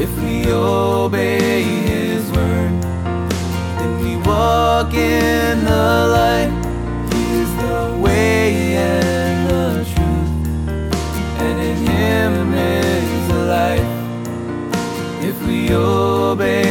If we obey His word, then we walk in the light. He is the way and the truth, and in Him is the life. If we obey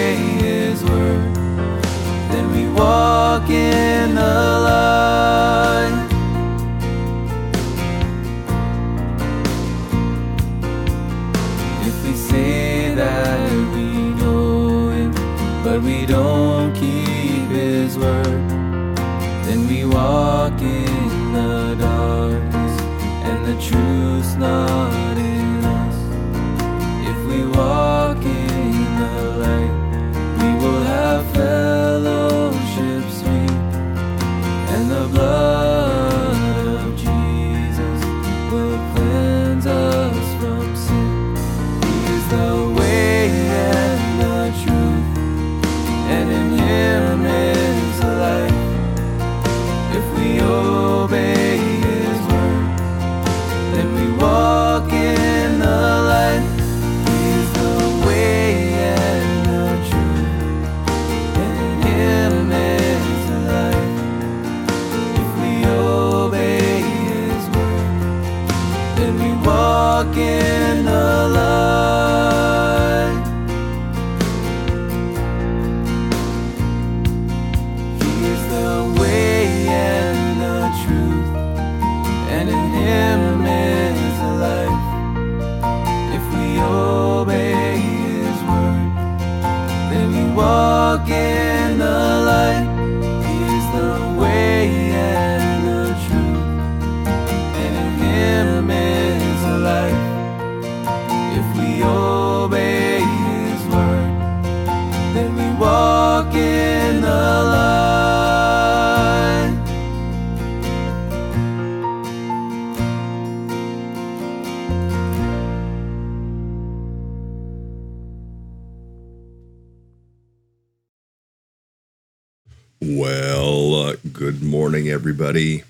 everybody.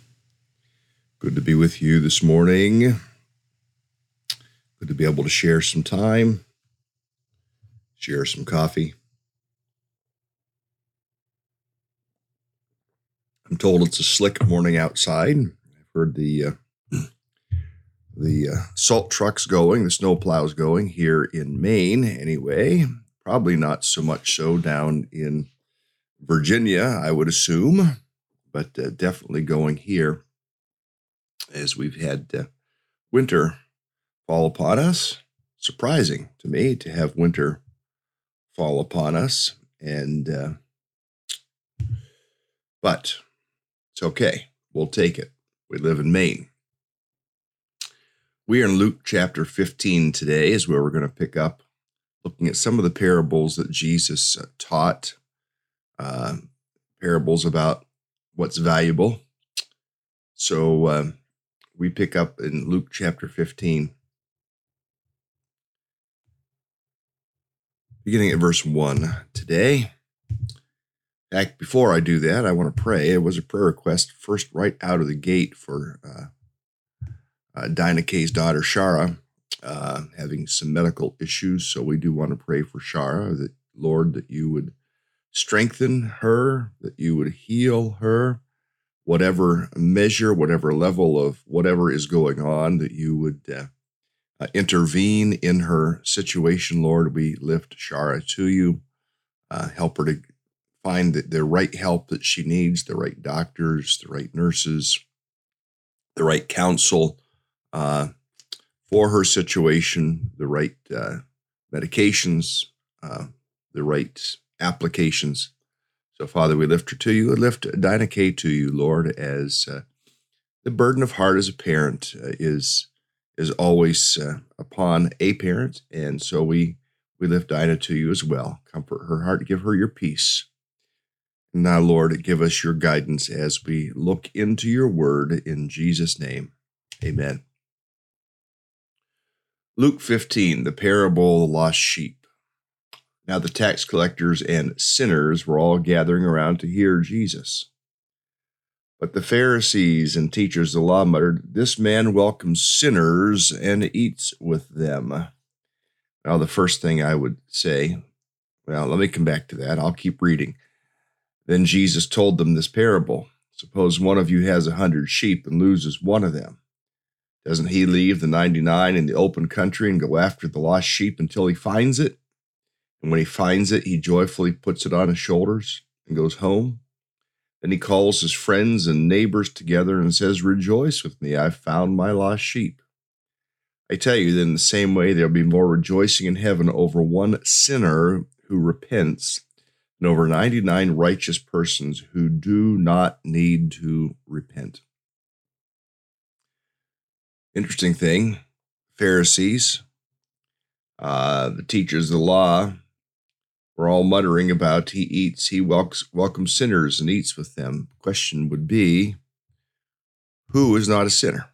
Good to be with you this morning. Good to be able to share some time, share some coffee. I'm told it's a slick morning outside. I've heard the uh, the uh, salt trucks going, the snow plows going here in Maine. Anyway, probably not so much so down in Virginia, I would assume, but uh, definitely going here as we've had uh, winter fall upon us. Surprising to me to have winter fall upon us, and uh, but it's okay. We'll take it. We live in Maine. We are in Luke chapter 15 today, is where we're going to pick up looking at some of the parables that Jesus uh, taught uh, parables about what's valuable. So um, we pick up in Luke chapter 15, beginning at verse 1 today. Fact, before I do that, I want to pray. It was a prayer request first right out of the gate for uh, uh, Dinah Kay's daughter, Shara, uh, having some medical issues. So we do want to pray for Shara that, Lord, that you would strengthen her, that you would heal her, whatever measure, whatever level of whatever is going on, that you would uh, uh, intervene in her situation, Lord. We lift Shara to you. Uh, help her to find the, the right help that she needs, the right doctors, the right nurses, the right counsel uh, for her situation, the right uh, medications, uh, the right applications So, Father, we lift her to you and lift Dinah Kay to you, Lord, as uh, the burden of heart as a parent uh, is is always uh, upon a parent, and so we we lift Dinah to you as well. Comfort her heart, give her your peace. Now, Lord, give us your guidance as we look into your word in Jesus' name. Amen. Luke 15, the parable of the lost sheep. Now the tax collectors and sinners were all gathering around to hear Jesus. But the Pharisees and teachers of the law muttered, This man welcomes sinners and eats with them. Now, the first thing I would say, well, let me come back to that. I'll keep reading. Then Jesus told them this parable Suppose one of you has a hundred sheep and loses one of them. Doesn't he leave the 99 in the open country and go after the lost sheep until he finds it? And when he finds it, he joyfully puts it on his shoulders and goes home. Then he calls his friends and neighbors together and says, Rejoice with me, I've found my lost sheep. I tell you that in the same way, there'll be more rejoicing in heaven over one sinner who repents than over 99 righteous persons who do not need to repent. Interesting thing Pharisees, uh, the teachers of the law, were all muttering about he eats, he welcomes, welcomes sinners and eats with them. Question would be who is not a sinner?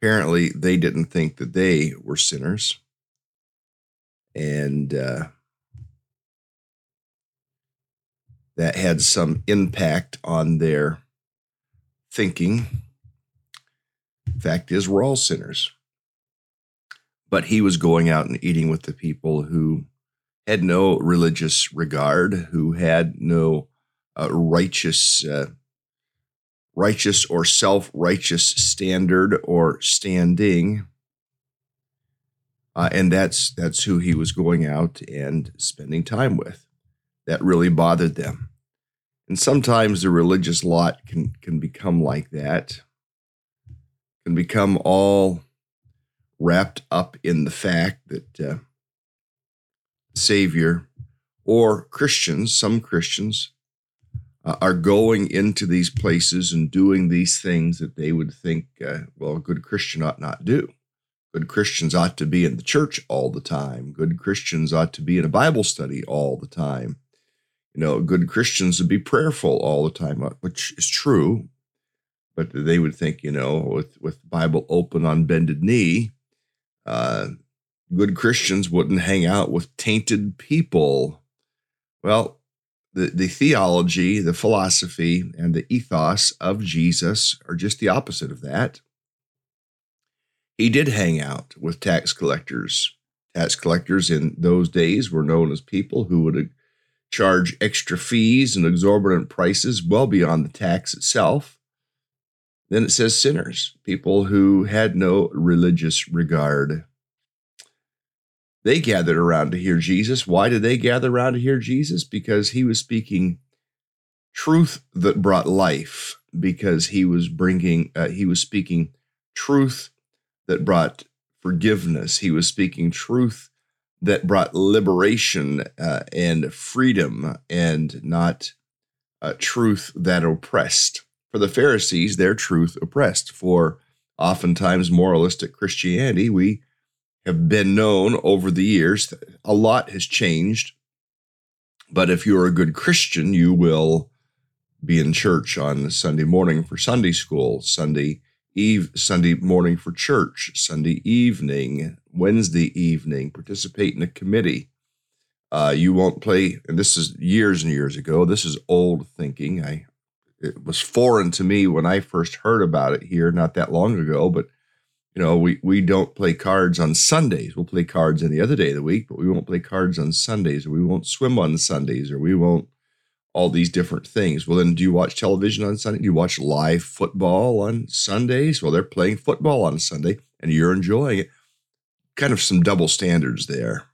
Apparently, they didn't think that they were sinners. And uh, that had some impact on their thinking. Fact is, we're all sinners but he was going out and eating with the people who had no religious regard, who had no uh, righteous, uh, righteous or self-righteous standard or standing, uh, and that's that's who he was going out and spending time with. That really bothered them, and sometimes the religious lot can can become like that, can become all wrapped up in the fact that uh, Savior or Christians, some Christians, uh, are going into these places and doing these things that they would think, uh, well, a good Christian ought not do. Good Christians ought to be in the church all the time. Good Christians ought to be in a Bible study all the time. You know, good Christians would be prayerful all the time, uh, which is true. But they would think, you know, with with Bible open on bended knee, uh, good Christians wouldn't hang out with tainted people. Well, the, the theology, the philosophy, and the ethos of Jesus are just the opposite of that. He did hang out with tax collectors. Tax collectors in those days were known as people who would charge extra fees and exorbitant prices well beyond the tax itself. Then it says sinners, people who had no religious regard. They gathered around to hear Jesus. Why did they gather around to hear Jesus? Because he was speaking truth that brought life, because he was bringing, uh, he was speaking truth that brought forgiveness. He was speaking truth that brought liberation uh, and freedom and not uh, truth that oppressed. For the Pharisees, their truth oppressed. For oftentimes moralistic Christianity, we have been known over the years. A lot has changed. But if you're a good Christian, you will be in church on Sunday morning for Sunday school, Sunday eve, Sunday morning for church, Sunday evening, Wednesday evening, participate in a committee. Uh, you won't play, and this is years and years ago. This is old thinking. I it was foreign to me when I first heard about it here not that long ago. But you know, we we don't play cards on Sundays. We'll play cards any other day of the week, but we won't play cards on Sundays, or we won't swim on Sundays, or we won't all these different things. Well, then, do you watch television on Sunday? Do you watch live football on Sundays? Well, they're playing football on Sunday, and you're enjoying it. Kind of some double standards there.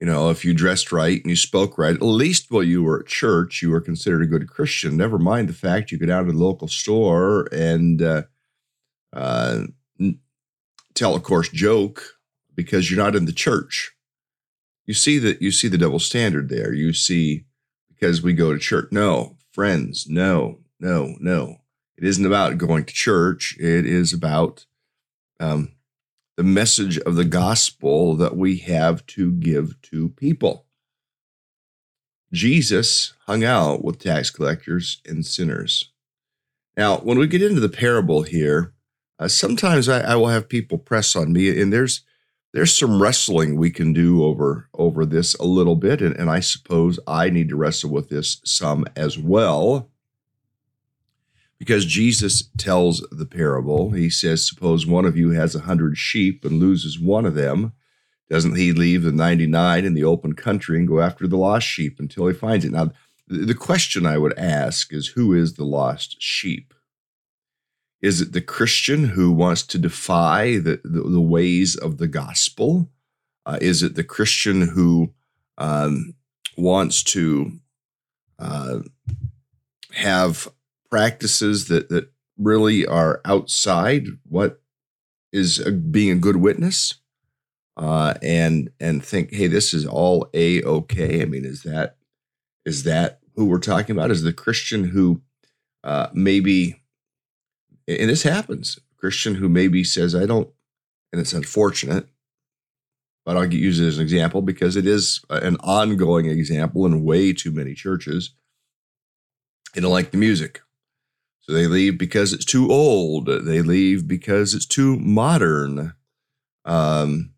You know, if you dressed right and you spoke right, at least while you were at church, you were considered a good Christian. Never mind the fact you go down to the local store and uh, uh, tell a coarse joke because you're not in the church. you see that you see the double standard there. You see because we go to church. No, friends, no, no, no. It isn't about going to church. It is about um, the message of the gospel that we have to give to people. Jesus hung out with tax collectors and sinners. Now, when we get into the parable here, uh, sometimes I, I will have people press on me, and there's there's some wrestling we can do over over this a little bit and, and i suppose i need to wrestle with this some as well because jesus tells the parable he says suppose one of you has a hundred sheep and loses one of them doesn't he leave the 99 in the open country and go after the lost sheep until he finds it now the question i would ask is who is the lost sheep is it the Christian who wants to defy the, the, the ways of the gospel? Uh, is it the Christian who um, wants to uh, have practices that, that really are outside what is a, being a good witness? Uh, and and think, hey, this is all a okay. I mean, is that is that who we're talking about? Is the Christian who uh, maybe and this happens. Christian who maybe says, I don't, and it's unfortunate, but I'll use it as an example because it is an ongoing example in way too many churches. They don't like the music. So they leave because it's too old. They leave because it's too modern. Um,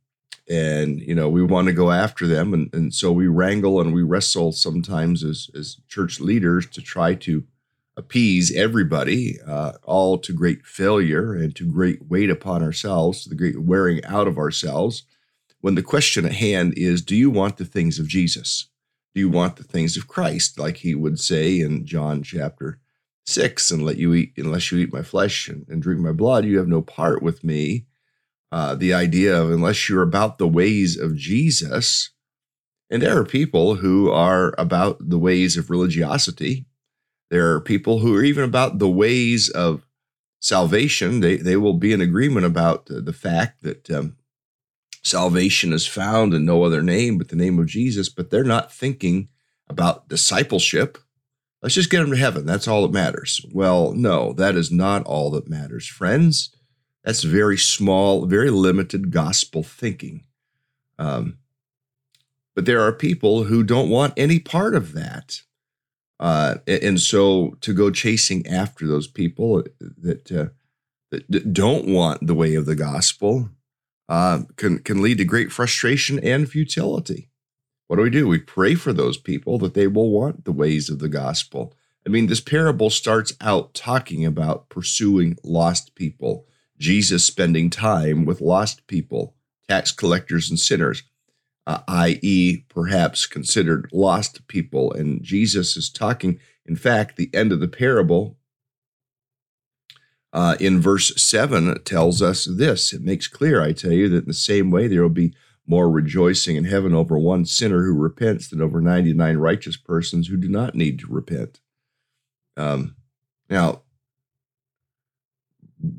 and you know we want to go after them and, and so we wrangle and we wrestle sometimes as, as church leaders to try to appease everybody, uh, all to great failure and to great weight upon ourselves, to the great wearing out of ourselves. When the question at hand is, do you want the things of Jesus? Do you want the things of Christ, like he would say in John chapter six, and let you eat unless you eat my flesh and, and drink my blood, you have no part with me. Uh, the idea of unless you're about the ways of Jesus, and there are people who are about the ways of religiosity, there are people who are even about the ways of salvation. They, they will be in agreement about the, fact that um, salvation is found in no other name but the name of Jesus, but they're not thinking about discipleship. Let's just get them to heaven. That's all that matters. Well, no, that is not all that matters, friends. That's very small, very limited gospel thinking. Um, but there are people who don't want any part of that. Uh, and so to go chasing after those people that, uh, that don't want the way of the gospel uh, can can lead to great frustration and futility. What do we do? We pray for those people that they will want the ways of the gospel. I mean, this parable starts out talking about pursuing lost people, Jesus spending time with lost people, tax collectors and sinners uh, i.e., perhaps considered lost people. And Jesus is talking, in fact, the end of the parable uh, in verse 7 tells us this. It makes clear, I tell you, that in the same way there will be more rejoicing in heaven over one sinner who repents than over 99 righteous persons who do not need to repent. Um, now,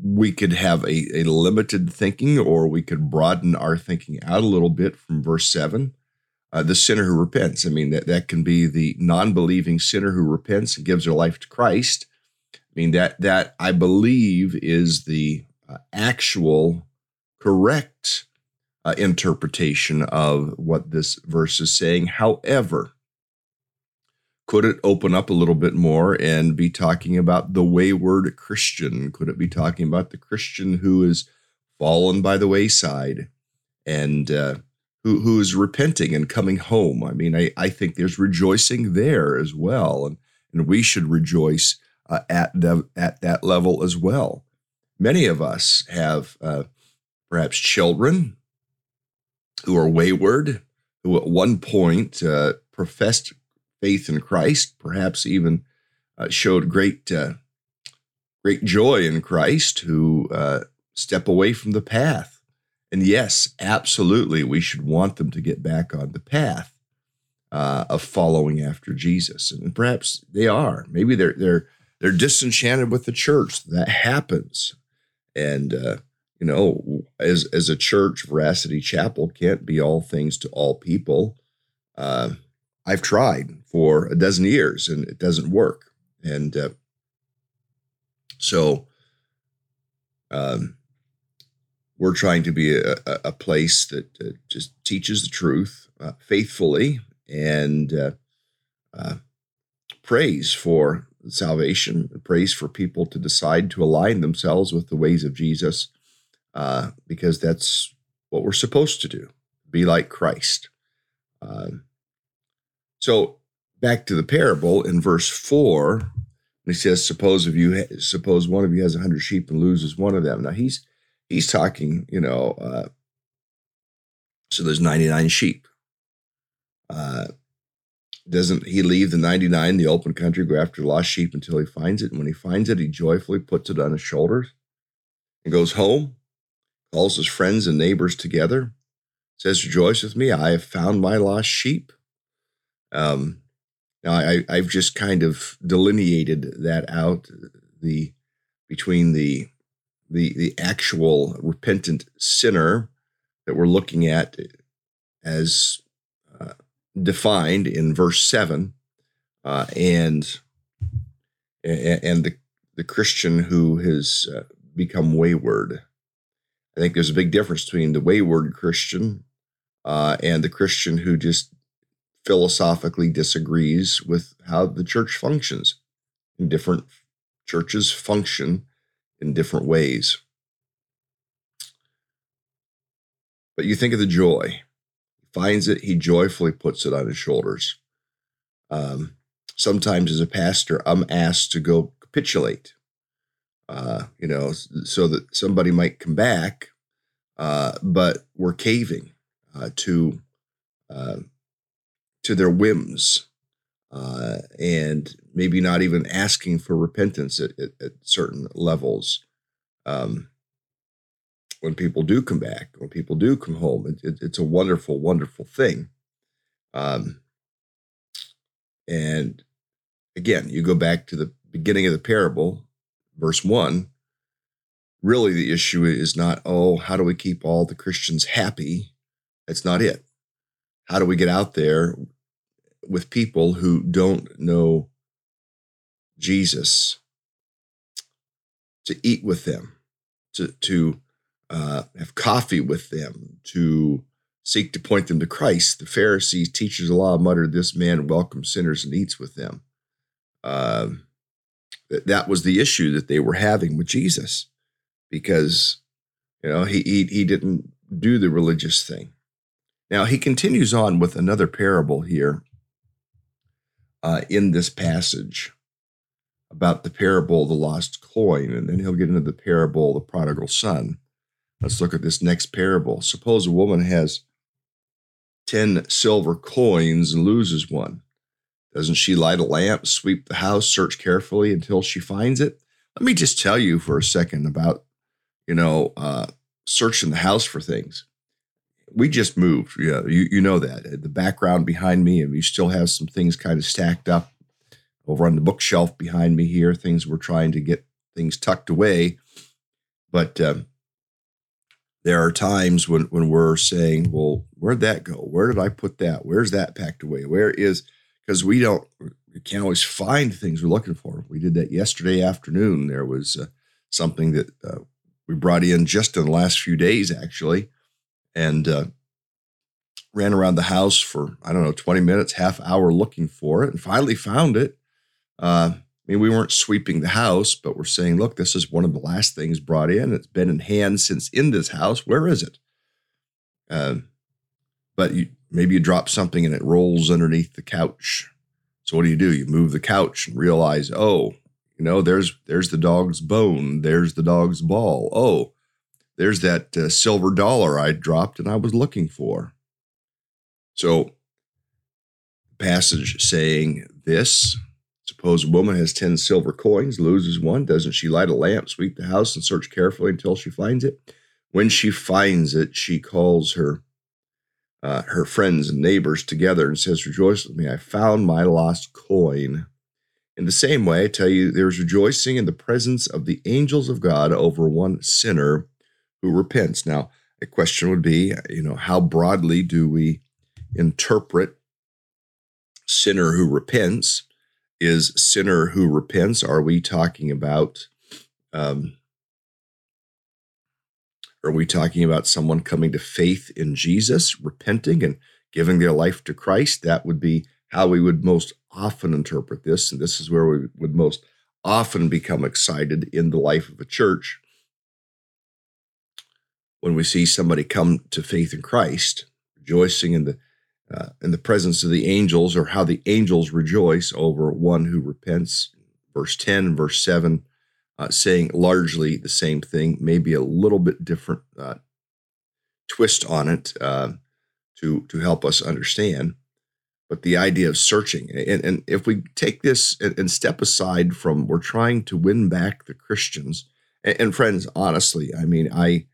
we could have a, a limited thinking or we could broaden our thinking out a little bit from verse 7 uh, the sinner who repents i mean that, that can be the non-believing sinner who repents and gives their life to christ i mean that that i believe is the uh, actual correct uh, interpretation of what this verse is saying however could it open up a little bit more and be talking about the wayward Christian? Could it be talking about the Christian who is fallen by the wayside and uh, who who is repenting and coming home? I mean, I, I think there's rejoicing there as well, and and we should rejoice uh, at the, at that level as well. Many of us have uh, perhaps children who are wayward, who at one point uh, professed faith in Christ, perhaps even uh, showed great uh, great joy in Christ, who uh, step away from the path. And yes, absolutely, we should want them to get back on the path uh, of following after Jesus. And perhaps they are. Maybe they're they're they're disenchanted with the church. That happens, and uh, you know, as as a church, Veracity Chapel can't be all things to all people uh, I've tried for a dozen years and it doesn't work. And uh, so um, we're trying to be a, a place that uh, just teaches the truth uh, faithfully and uh, uh, prays for salvation, prays for people to decide to align themselves with the ways of Jesus, uh, because that's what we're supposed to do be like Christ. Um, so back to the parable in verse four, he says, "Suppose if you suppose one of you has a hundred sheep and loses one of them." Now he's he's talking, you know. Uh, so there's ninety nine sheep. Uh, doesn't he leave the 99 in the open country, go after lost sheep until he finds it? And when he finds it, he joyfully puts it on his shoulders and goes home, calls his friends and neighbors together, says, Rejoice with me, I have found my lost sheep. Um, now I, I've just kind of delineated that out the between the the the actual repentant sinner that we're looking at as uh, defined in verse seven, uh, and and the the Christian who has uh, become wayward. I think there's a big difference between the wayward Christian uh, and the Christian who just philosophically disagrees with how the church functions. And different churches function in different ways. But you think of the joy. He finds it, he joyfully puts it on his shoulders. Um, sometimes, as a pastor, I'm asked to go capitulate, uh, you know, so that somebody might come back, uh, but we're caving uh, to uh, to their whims uh, and maybe not even asking for repentance at, at, at certain levels. Um, when people do come back, when people do come home, it, it, it's a wonderful, wonderful thing. Um, and again, you go back to the beginning of the parable, verse one. Really, the issue is not, oh, how do we keep all the Christians happy? That's not it. How do we get out there with people who don't know Jesus to eat with them, to, to uh, have coffee with them, to seek to point them to Christ. The Pharisees, teachers of law, muttered, This man welcomes sinners and eats with them. Uh, that that was the issue that they were having with Jesus because you know he, he he didn't do the religious thing. Now he continues on with another parable here uh, in this passage about the parable of the lost coin, and then he'll get into the parable of the prodigal son. Let's look at this next parable. Suppose a woman has 10 silver coins and loses one. Doesn't she light a lamp, sweep the house, search carefully until she finds it? Let me just tell you for a second about, you know, uh, searching the house for things we just moved. Yeah, you you know that uh, the background behind me, and we still have some things kind of stacked up over on the bookshelf behind me here. Things we're trying to get things tucked away, but um, there are times when when we're saying, "Well, where'd that go? Where did I put that? Where's that packed away? Where is?" Because we don't, we can't always find things we're looking for. We did that yesterday afternoon. There was uh, something that uh, we brought in just in the last few days, actually and uh, ran around the house for I don't know 20 minutes, half hour looking for it, and finally found it. Uh, I mean, we weren't sweeping the house, but we're saying, look, this is one of the last things brought in. It's been in hand since in this house. Where is it? Uh, but you, maybe you drop something and it rolls underneath the couch. So what do you do? You move the couch and realize, oh, you know, there's there's the dog's bone, there's the dog's ball. Oh, there's that uh, silver dollar I dropped and I was looking for. So, passage saying this Suppose a woman has 10 silver coins, loses one. Doesn't she light a lamp, sweep the house, and search carefully until she finds it? When she finds it, she calls her uh, her friends and neighbors together and says, Rejoice with me, I found my lost coin. In the same way, I tell you, there's rejoicing in the presence of the angels of God over one sinner who repents. Now, the question would be, you know, how broadly do we interpret sinner who repents is sinner who repents. Are we talking about? Um, are we talking about someone coming to faith in Jesus, repenting and giving their life to Christ? That would be how we would most often interpret this. And this is where we would most often become excited in the life of a church when we see somebody come to faith in Christ, rejoicing in the uh, in the presence of the angels, or how the angels rejoice over one who repents. Verse ten and verse seven, uh, saying largely the same thing, maybe a little bit different uh, twist on it uh, to to help us understand. But the idea of searching, and, and if we take this and, step aside from, we're trying to win back the Christians. And, and friends, honestly, I mean, I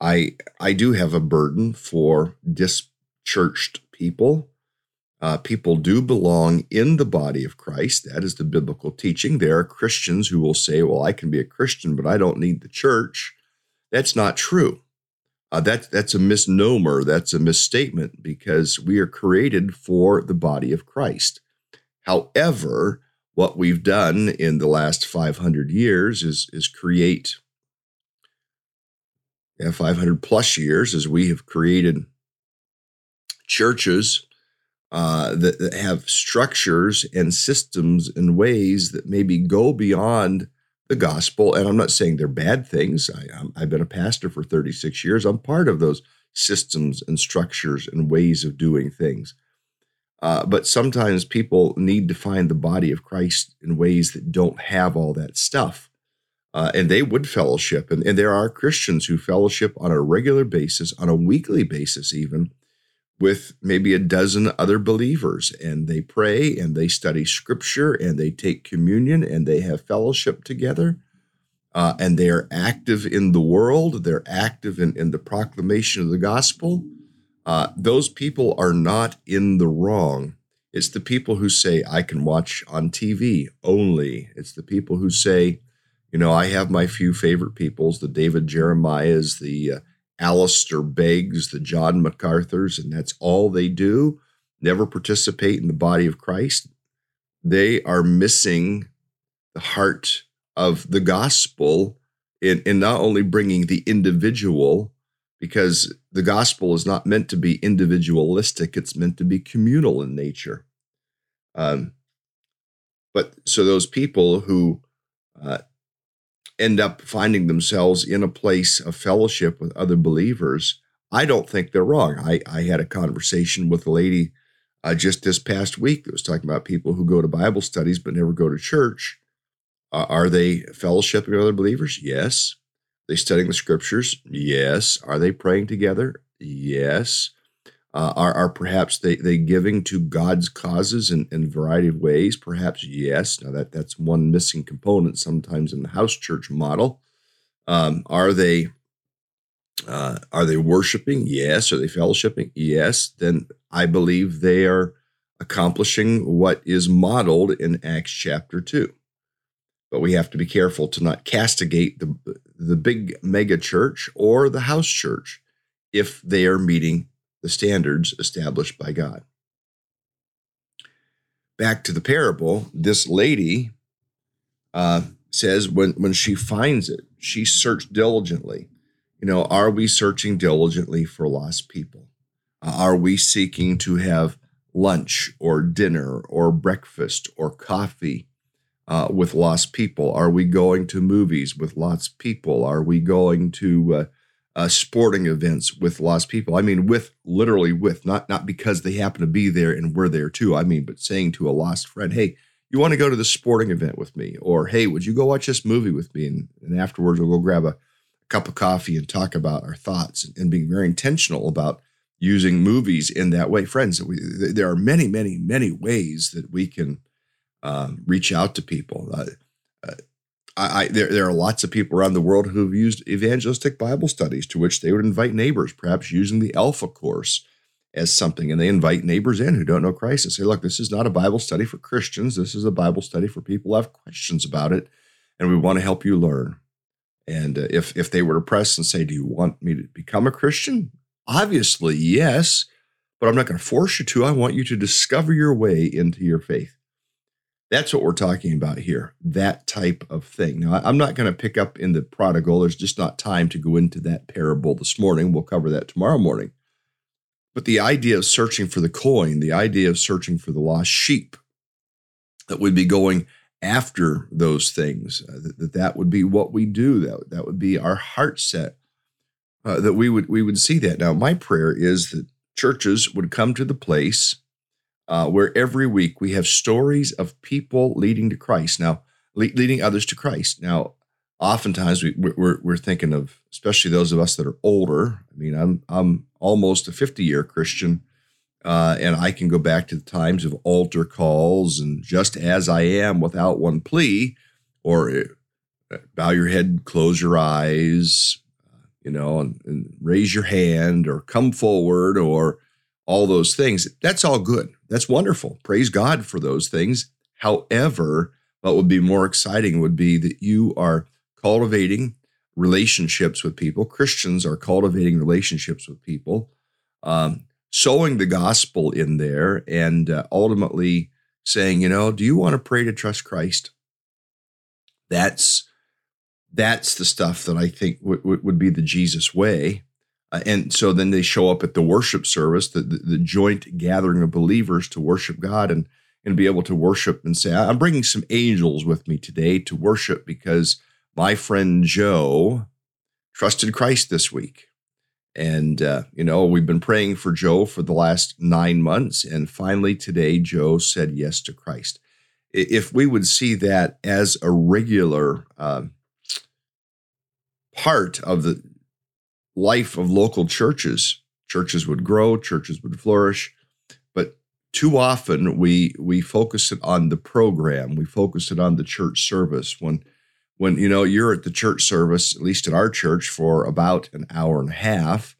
I I do have a burden for dischurched people. Uh, people do belong in the body of Christ. That is the biblical teaching. There are Christians who will say, "Well, I can be a Christian, but I don't need the church." That's not true. Uh, that, that's a misnomer. That's a misstatement because we are created for the body of Christ. However, what we've done in the last 500 years is, is create yeah, 500 plus years as we have created churches uh, that, that, have structures and systems and ways that maybe go beyond the gospel. And I'm not saying they're bad things. I, have been a pastor for 36 years. I'm part of those systems and structures and ways of doing things. Uh, but sometimes people need to find the body of Christ in ways that don't have all that stuff uh, and they would fellowship. And, and there are Christians who fellowship on a regular basis, on a weekly basis, even with maybe a dozen other believers. And they pray and they study scripture and they take communion and they have fellowship together. Uh, and they are active in the world, they're active in, in the proclamation of the gospel. Uh, those people are not in the wrong. It's the people who say, I can watch on TV only. It's the people who say, you know, I have my few favorite peoples, the David Jeremiahs, the uh, Alistair Beggs, the John MacArthur's, and that's all they do. Never participate in the body of Christ. They are missing the heart of the gospel in, in not only bringing the individual, because the gospel is not meant to be individualistic, it's meant to be communal in nature. Um, but so those people who uh, end up finding themselves in a place of fellowship with other believers, I don't think they're wrong. I, I had a conversation with a lady uh, just this past week that was talking about people who go to Bible studies but never go to church. Uh, are they fellowshipping with other believers? Yes. Are they studying the scriptures? Yes. Are they praying together? Yes. Uh, are, are perhaps they, they giving to God's causes in, in a variety of ways? Perhaps yes. Now that that's one missing component sometimes in the house church model. Um, are they uh, are they worshiping? Yes. Are they fellowshipping? Yes. Then I believe they are accomplishing what is modeled in Acts chapter two. But we have to be careful to not castigate the the big mega church or the house church if they are meeting the standards established by God. Back to the parable, this lady uh, says when, when she finds it, she searched diligently. You know, are we searching diligently for lost people? Uh, are we seeking to have lunch or dinner or breakfast or coffee uh, with lost people? Are we going to movies with lots of people? Are we going to uh, uh, sporting events with lost people. I mean, with literally with not not because they happen to be there and we're there too. I mean, but saying to a lost friend, "Hey, you want to go to the sporting event with me?" Or, "Hey, would you go watch this movie with me?" And, and afterwards, we'll go grab a, cup of coffee and talk about our thoughts and, and being very intentional about using movies in that way. Friends, we, there are many, many, many ways that we can um, reach out to people. Uh, uh, I, I, there, there are lots of people around the world who have used evangelistic Bible studies to which they would invite neighbors, perhaps using the Alpha course as something. And they invite neighbors in who don't know Christ and say, look, this is not a Bible study for Christians. This is a Bible study for people who have questions about it. And we want to help you learn. And uh, if, if they were to press and say, do you want me to become a Christian? Obviously, yes. but I'm not going to force you to. I want you to discover your way into your faith. That's what we're talking about here, that type of thing. Now, I'm not going to pick up in the prodigal. There's just not time to go into that parable this morning. We'll cover that tomorrow morning. But the idea of searching for the coin, the idea of searching for the lost sheep, that we'd be going after those things, uh, that, that would be what we do, that, that would be our heart set, uh, that we would, we would see that. Now, my prayer is that churches would come to the place uh, where every week we have stories of people leading to Christ. Now, le- leading others to Christ. Now, oftentimes we, we're, we're thinking of, especially those of us that are older. I mean, I'm I'm almost a 50 year Christian, uh, and I can go back to the times of altar calls and just as I am without one plea, or uh, bow your head, close your eyes, you know, and, and raise your hand, or come forward, or all those things. That's all good. That's wonderful. Praise God for those things. However, what would be more exciting would be that you are cultivating relationships with people. Christians are cultivating relationships with people, um, sowing the gospel in there, and uh, ultimately saying, you know, do you want to pray to trust Christ? That's that's the stuff that I think w- w- would be the Jesus way. Uh, and so then they show up at the worship service, the, the, the, joint gathering of believers to worship God and, and be able to worship and say, I'm bringing some angels with me today to worship because my friend Joe trusted Christ this week. And, uh, you know, we've been praying for Joe for the last nine months. And finally, today, Joe said yes to Christ. If we would see that as a regular uh, part of the life of local churches. Churches would grow, churches would flourish, but too often we we focus it on the program, we focus it on the church service. When when you know you're at the church service, at least at our church, for about an hour and a half,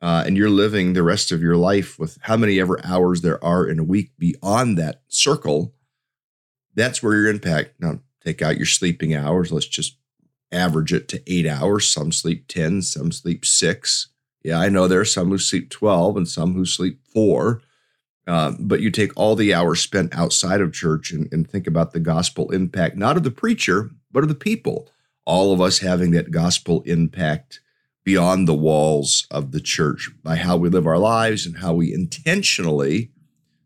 uh, and you're living the rest of your life with how many ever hours there are in a week beyond that circle, that's where your impact. Now, take out your sleeping hours. Let's just average it to eight hours. Some sleep 10, some sleep six. Yeah, I know there are some who sleep 12 and some who sleep four. Uh, but you take all the hours spent outside of church and, and think about the gospel impact, not of the preacher, but of the people. All of us having that gospel impact beyond the walls of the church by how we live our lives and how we intentionally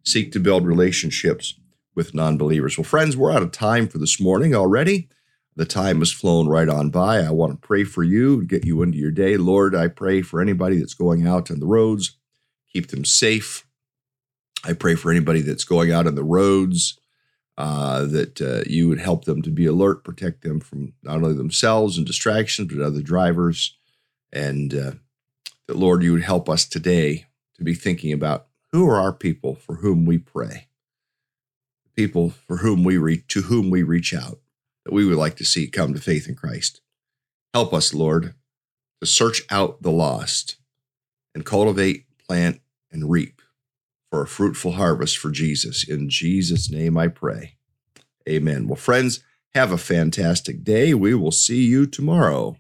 seek to build relationships with non believers. Well, friends, we're out of time for this morning already. The time has flown right on by. I want to pray for you, and get you into your day. Lord, I pray for anybody that's going out on the roads, keep them safe. I pray for anybody that's going out on the roads uh, that uh, you would help them to be alert, protect them from not only themselves and distractions, but other drivers. And uh, that, Lord, you would help us today to be thinking about who are our people for whom we pray, people for whom we reach, to whom we reach out that we would like to see come to faith in Christ. Help us, Lord, to search out the lost and cultivate, plant, and reap for a fruitful harvest for Jesus. In Jesus' name I pray. Amen. Well, friends, have a fantastic day. We will see you tomorrow.